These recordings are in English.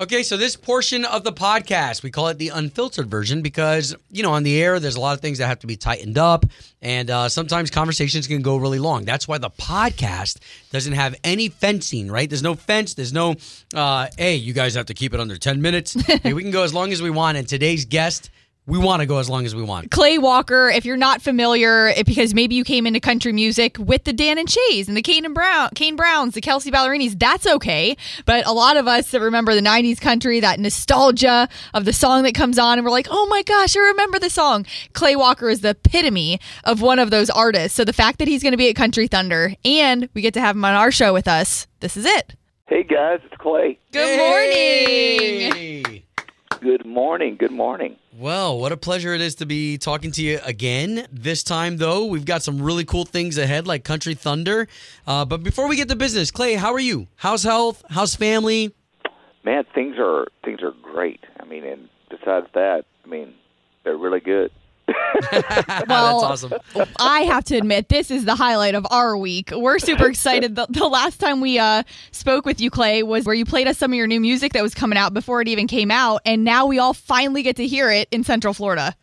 Okay, so this portion of the podcast, we call it the unfiltered version because, you know, on the air, there's a lot of things that have to be tightened up, and uh, sometimes conversations can go really long. That's why the podcast doesn't have any fencing, right? There's no fence, there's no, uh, hey, you guys have to keep it under 10 minutes. hey, we can go as long as we want, and today's guest we want to go as long as we want. Clay Walker, if you're not familiar, it, because maybe you came into country music with the Dan and Shays and the Kane and Brown, Kane Browns, the Kelsea Ballerinis, that's okay. But a lot of us that remember the 90s country, that nostalgia of the song that comes on, and we're like, oh my gosh, I remember the song. Clay Walker is the epitome of one of those artists. So the fact that he's going to be at Country Thunder and we get to have him on our show with us, this is it. Hey guys, it's Clay. Good morning. Hey. Good morning. Good morning. Well, what a pleasure it is to be talking to you again. This time, though, we've got some really cool things ahead, like Country Thunder. Uh, but before we get to business, Clay, how are you? How's health? How's family? Man, things are things are great. I mean, and besides that, I mean, they're really good. Well, That's awesome. I have to admit, this is the highlight of our week. We're super excited. The, the last time we uh, spoke with you, Clay, was where you played us some of your new music that was coming out before it even came out. And now we all finally get to hear it in Central Florida.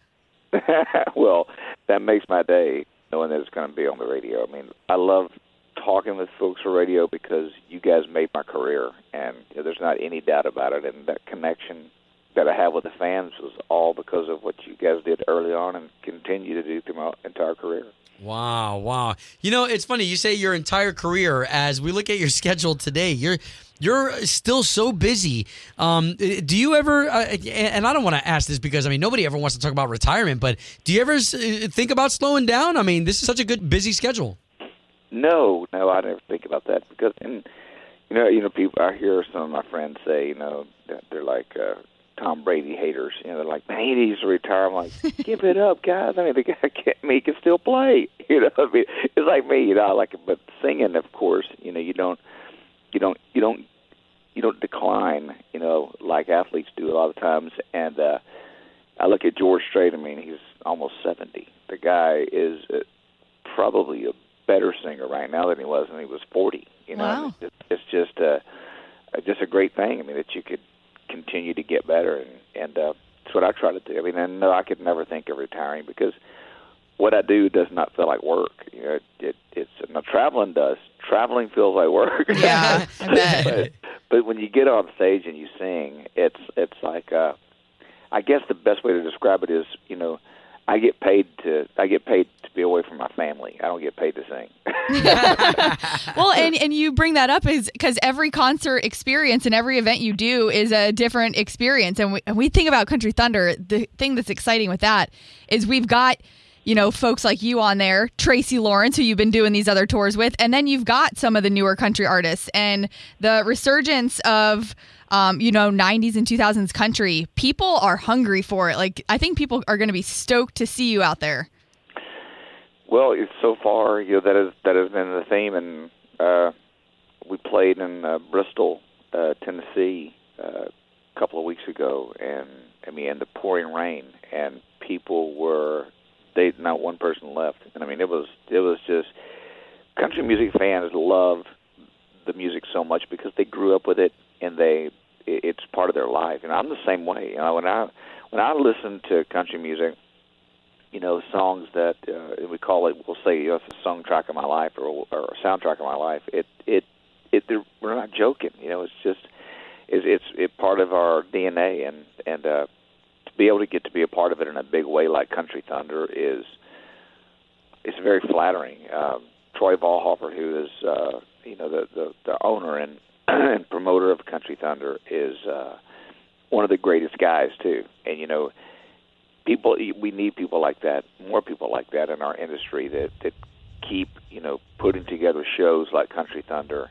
well, that makes my day knowing that it's going to be on the radio. I mean, I love talking with folks for radio because you guys made my career, and you know, there's not any doubt about it. And that connection that I have with the fans was all because of what you guys did early on and continue to do through my entire career. Wow, wow. You know, it's funny. You say your entire career. As we look at your schedule today, you're you're still so busy. Um, do you ever? Uh, and I don't want to ask this because I mean nobody ever wants to talk about retirement. But do you ever think about slowing down? I mean, this is such a good busy schedule. No, no, I never think about that because, and you know, you know, people. I hear some of my friends say, you know, they're like uh, Tom Brady haters. You know, they're like, man, he needs to retire. I'm like, give it up, guys. I mean, the guy can't, I mean, he can still play. You know, I mean, it's like me. You know, I like it, but singing, of course, you know, you don't, you don't, you don't, you don't decline. You know, like athletes do a lot of times. And uh, I look at George Strait. I mean, he's almost seventy. The guy is uh, probably a better singer right now than he was when he was 40. You know, Wow. it's, it's just a, a just a great thing. I mean, that you could continue to get better, and and uh, that's what I try to do. I mean, and no, I could never think of retiring because what I do does not feel like work. You know, it, it it's now traveling does. Traveling feels like work. Yeah, I bet. but, but when you get on stage and you sing, it's it's like uh, I guess the best way to describe it is, you know, I get paid to I get paid to be away from my family. I don't get paid to sing. Well, and, and you bring that up is because every concert experience and every event you do is a different experience. And we, and we think about Country Thunder. The thing that's exciting with that is we've got, you know, folks like you on there, Tracy Lawrence, who you've been doing these other tours with, and then you've got some of the newer country artists and the resurgence of. Um, you know, 90s and 2000s country. People are hungry for it. Like, I think people are going to be stoked to see you out there. Well, so far, you know, that has that has been the theme, and uh, we played in uh, Bristol, uh, Tennessee, uh, a couple of weeks ago, and I mean, in the pouring rain, and people were they not one person left, and I mean, it was it was just country music fans love the music so much because they grew up with it, and they it, it's part of their life, and I'm the same way. You know, when I when I listen to country music you know songs that uh, we call it we'll say you know, it's a soundtrack of my life or, or a soundtrack of my life it it it we're not joking. You know it's just it's it's it part of our DNA and and uh be able to get to be a part of it in a big way like Country Thunder is it's very flattering. Um Troy Vollhoffer who is uh you know the the, the owner and and promoter of Country Thunder is uh one of the greatest guys too. And you know people we need people like that more people like that in our industry that that keep you know putting together shows like country thunder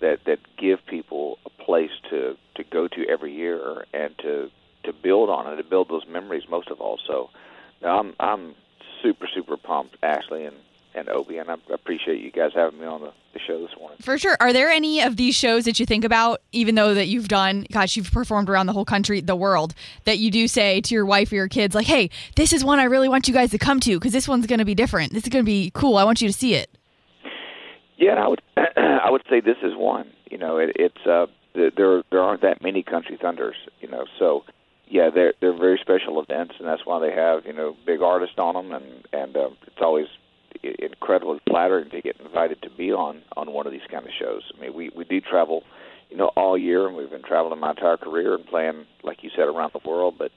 that that give people a place to to go to every year and to to build on it, to build those memories most of all. So I'm I'm super super pumped, Ashley and and Obi, and I appreciate you guys having me on the, the show this morning. For sure. Are there any of these shows that you think about, even though that you've done, gosh, you've performed around the whole country, the world, that you do say to your wife or your kids, like, hey, this is one I really want you guys to come to because this one's going to be different. This is going to be cool. I want you to see it. Yeah, I would I would say this is one. You know, it, it's uh, there there aren't that many country thunders. You know, so yeah, they're they're very special events, and that's why they have you know big artists on them, and and uh, it's always incredibly flattering to get invited to be on on one of these kind of shows. I mean, we we do travel, you know, all year, and we've been traveling my entire career and playing, like you said, around the world. But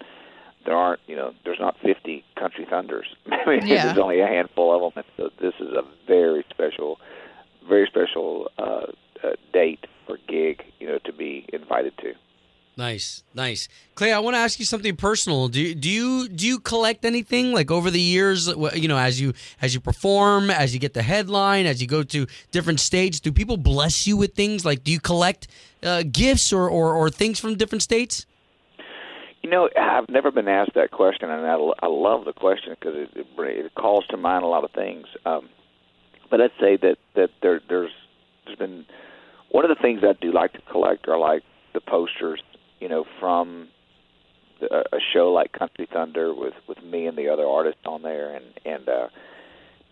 there aren't, you know, there's not 50 country thunders. I mean, Yeah. there's only a handful of them. So this is a very special, very special uh, uh, date or gig, you know, to be invited to. Nice, nice. Clay, I want to ask you something personal. Do do you do you collect anything like over the years? You know, as you as you perform, as you get the headline, as you go to different states, do people bless you with things? Like, do you collect uh, gifts or, or or things from different states? You know, I've never been asked that question, and I, I love the question because it, it, it calls to mind a lot of things. Um, but I'd say that that there, there's there's been one of the things I do like to collect are like the posters, you know, from the, a show like Country Thunder with with me and the other artists on there, and and uh,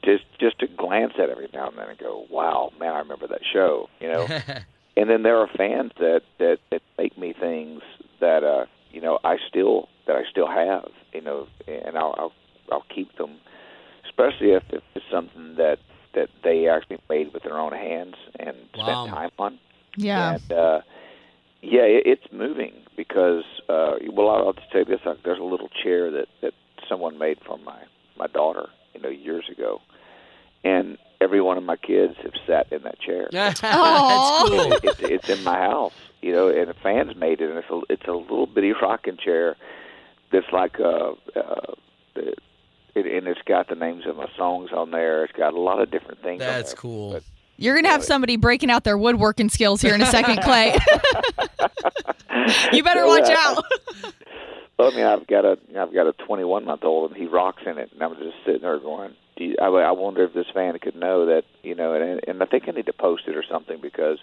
just just to glance at every now and then and go, wow, man, I remember that show, you know. and then there are fans that that that make me things that uh you know I still that I still have you know and I'll I'll, I'll keep them especially if, if it's something that that they actually made with their own hands and Wow. spent time on Yeah. and uh yeah it, it's moving because uh well I'll just say this uh, there's a little chair that that someone made for my my daughter you know years ago and every one of my kids have sat in that chair That's Aw. cool. it's it's in my house, you know, and the fans made it, and it's a it's a little bitty rocking chair that's like a. uh it, and it's got the names of my songs on there. It's got a lot of different things. on That's there. cool. But, You're going to have somebody breaking out their woodworking skills here in a second, Clay. you better watch out. well, I mean, I've got a I've got a 21 month old, and he rocks in it, and I'm just sitting there going, Do you, I, I wonder if this fan could know that, you know, and and I think I need to post it or something because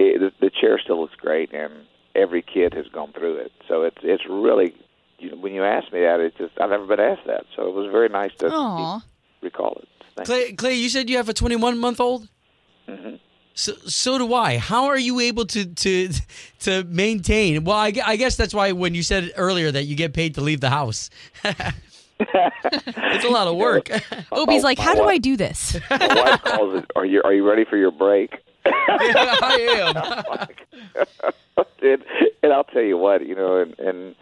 it, the, the chair still looks great, and every kid has gone through it, so it's it's really. You know, when you asked me that, it just I've never been asked that, so it was very nice to Aw. recall it. Thank. Clay, Clay, you said you have a 21 month old. So, so do I. How are you able to to to maintain? Well, I, I guess that's why when you said earlier that you get paid to leave the house, it's a lot of work. Obi's Oh, like, my how do I do this? My wife calls it. Are you Are you ready for your break? I am. and, and I'll tell you what, you know, and and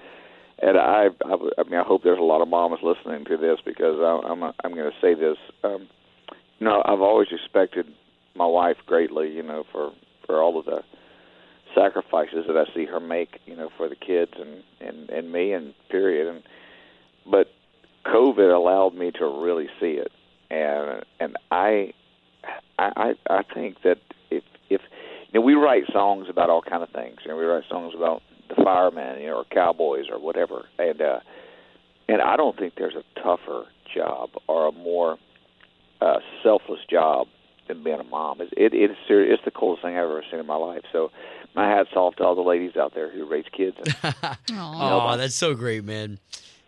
and I, I, I mean, I hope there's a lot of moms listening to this because I, I'm I'm going to say this. Um, you know, I've always respected my wife greatly, you know, for for all of the sacrifices that I see her make, you know, for the kids and and and me and period. And but COVID allowed me to really see it, and and I I I think that if if you know we write songs about all kind of things, you know, we write songs about the firemen, you know, or cowboys or whatever, and uh, and I don't think there's a tougher job or a more uh, selfless job than being a mom. It, it it's serious. It's the coolest thing I've ever seen in my life. So my hats off to all the ladies out there who raise kids. And, Oh, that's so great, man.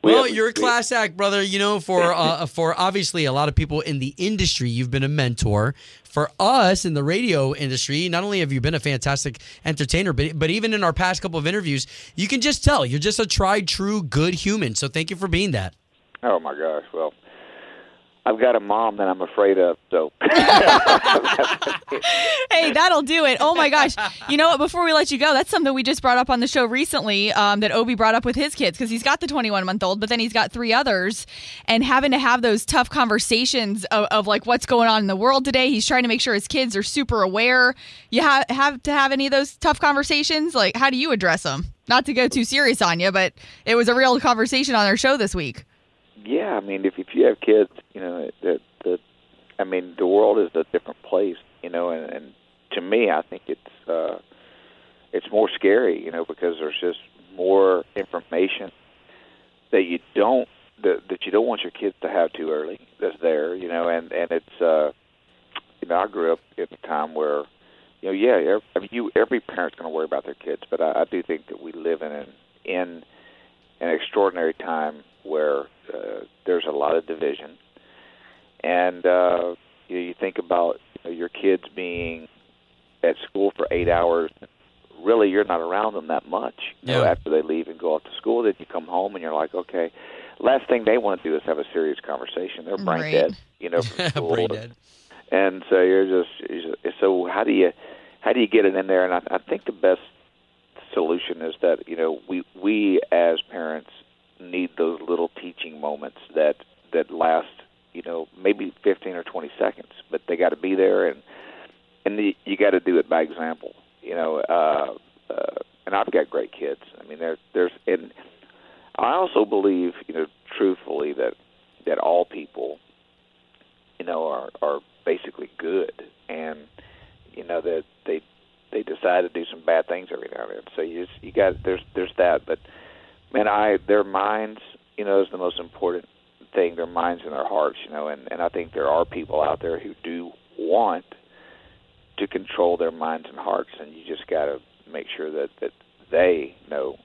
We Well, you're a class act, brother. You know, for uh, for obviously a lot of people in the industry, you've been a mentor. For us in the radio industry, not only have you been a fantastic entertainer, but but even in our past couple of interviews, you can just tell you're just a tried, true, good human. So thank you for being that. oh my gosh! Well, I've got a mom that I'm afraid of. So hey, that'll do it. Oh my gosh. You know what? Before we let you go, that's something we just brought up on the show recently um, that Obi brought up with his kids because he's got the 21 month old, but then he's got three others and having to have those tough conversations of, of like what's going on in the world today. He's trying to make sure his kids are super aware. You ha- have to have any of those tough conversations? Like, how do you address them? Not to go too serious on you, but it was a real conversation on our show this week. yeah, I mean, if if you have kids, you know that that I mean, the world is a different place, you know, and, and to me, I think it's uh, it's more scary, you know, because there's just more information that you don't that, that you don't want your kids to have too early. That's there, you know, and and it's uh, you know, I grew up in a time where, you know, yeah, every, I mean, you every parent's going to worry about their kids, but I, I do think that we live in an in an extraordinary time where uh, lot of division, and uh, you, know, you think about you know, your kids being at school for eight hours. Really, you're not around them that much. You know, after they leave and go off to school, then you come home and you're like, okay. Last thing they want to do is have a serious conversation. They're brain Right. dead, you know, from school. Brain dead. And so you're just, you're just so how do you how do you get it in there? And I, I think the best solution is that you know we we as parents need those little teaching moments that that last you know maybe 15 or 20 seconds, but they got to be there and and the, you got to it by example. You know, uh, uh, and I've got great kids. I mean, there there's and I also believe you know truthfully that that all people you know are are basically good and you know that they they decide to do some bad things every now and then so you just, you got there's there's that but man i their minds you know is the most important thing their minds and their hearts you know and and i think there are people out there who do want to control their minds and hearts and you just got to make sure that that they know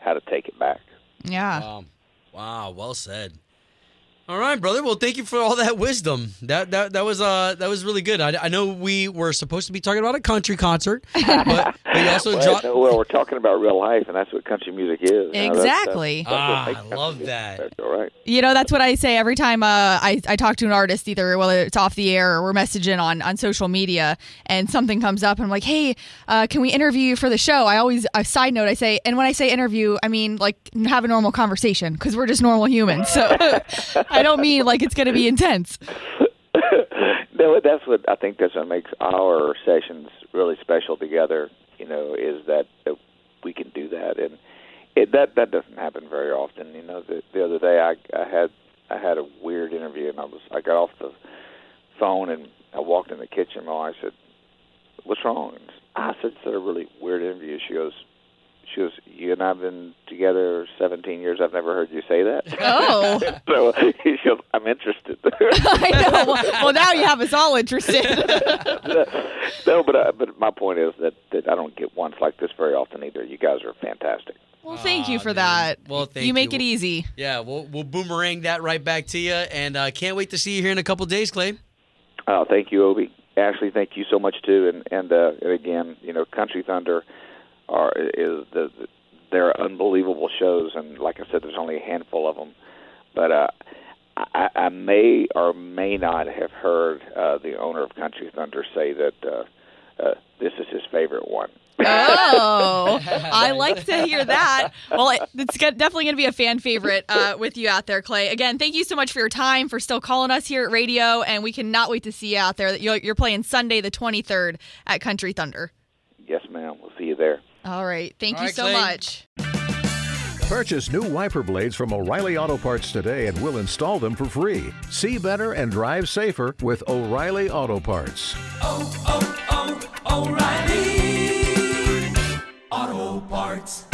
how to take it back Yeah. Wow. Wow, well said. All right, brother. Well, thank you for all that wisdom. That that that was uh that was really good. I, I know we were supposed to be talking about a country concert, but, but you also well, dropped. no, well, we're talking about real life, and that's what country music is. You know, that's- Exactly. that's- that's Ah, I love that. That's all right. You know, that's what I say every time uh, I, I talk to an artist, either whether it's off the air or we're messaging on, on social media, and something comes up, and I'm like, hey, uh, can we interview you for the show? I always, a side note, I say, and when I say interview, I mean like have a normal conversation because we're just normal humans. So I don't mean like it's going to be intense. no, that's what I think. That's what makes our sessions really special together. You know, is that, we can do that, and it, that that doesn't happen very often. You know, the, the other day I, I had I had a weird interview, and I was I got off the phone and I walked in the kitchen. My wife said, "What's wrong?" I said, "It's a really weird interview." She goes, "She goes, you and I've been together 17 years. I've never heard you say that." Oh, so she goes, "I'm interested." I know. Well, well, now you have us all interested. no, but uh, but my point is that that I don't get ones like this very often either. You guys are fantastic. well, thank you for dude. that. Well, thank you make you. it easy. Yeah, we'll we'll boomerang that right back to you, and uh, can't wait to see you here in a couple days, Clay. Uh, thank you, Obi. Ashley, thank you so much too. And and, uh, and again, you know, Country Thunder are is the, the they're unbelievable shows, and like I said, there's only a handful of them. But uh, I, I may or may not have heard uh, the owner of Country Thunder say that uh, uh, this is his favorite one. Oh, I like to hear that. Well, it, definitely going to be a fan favorite uh, with you out there, Clay. Again, thank you so much for your time, for still calling us here at radio, and we cannot wait to see you out there. You're, you're playing Sunday the 23rd at Country Thunder. yes, ma'am. We'll see you there. All right. Thank All you right, so Clay. much. Purchase new wiper blades from O'Reilly Auto Parts today and we'll install them for free. See better and drive safer with O'Reilly Auto Parts. Oh, oh, oh, O'Reilly Auto Parts.